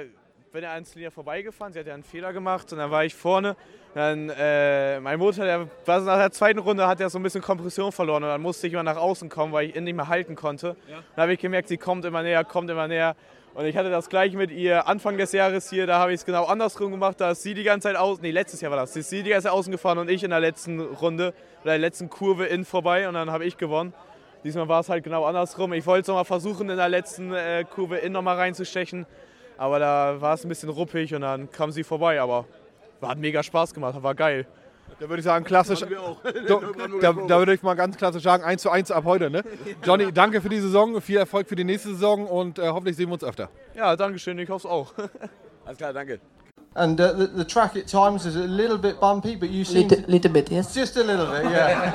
bin an Selina vorbeigefahren, sie hat ja einen Fehler gemacht und dann war ich vorne. Dann, äh, mein Motor, der war nach der zweiten Runde, hat ja so ein bisschen Kompression verloren und dann musste ich immer nach außen kommen, weil ich ihn nicht mehr halten konnte. Dann habe ich gemerkt, sie kommt immer näher, kommt immer näher Und ich hatte das gleich mit ihr Anfang des Jahres hier, da habe ich es genau andersrum gemacht. Da ist sie die ganze Zeit außen, nee, letztes Jahr war das, ist sie die ganze Zeit außen gefahren und ich in der letzten Runde oder der letzten Kurve in vorbei und dann habe ich gewonnen. Diesmal war es halt genau andersrum. Ich wollte es nochmal versuchen, in der letzten äh, Kurve in nochmal reinzustechen. Aber da war es ein bisschen ruppig und dann kam sie vorbei. Aber hat mega Spaß gemacht, war geil. Da würde ich sagen, klassisch. So, da, da würde ich mal ganz klassisch sagen, 1 zu 1 ab heute. Ne? Johnny, danke für die Saison, viel Erfolg für die nächste Saison und äh, hoffentlich sehen wir uns öfter. Ja, danke schön, ich hoffe es auch. Alles klar, danke. And uh, the, the track at times is a little bit bumpy, but you seem Little, little bit, yes. just a little bit, yeah.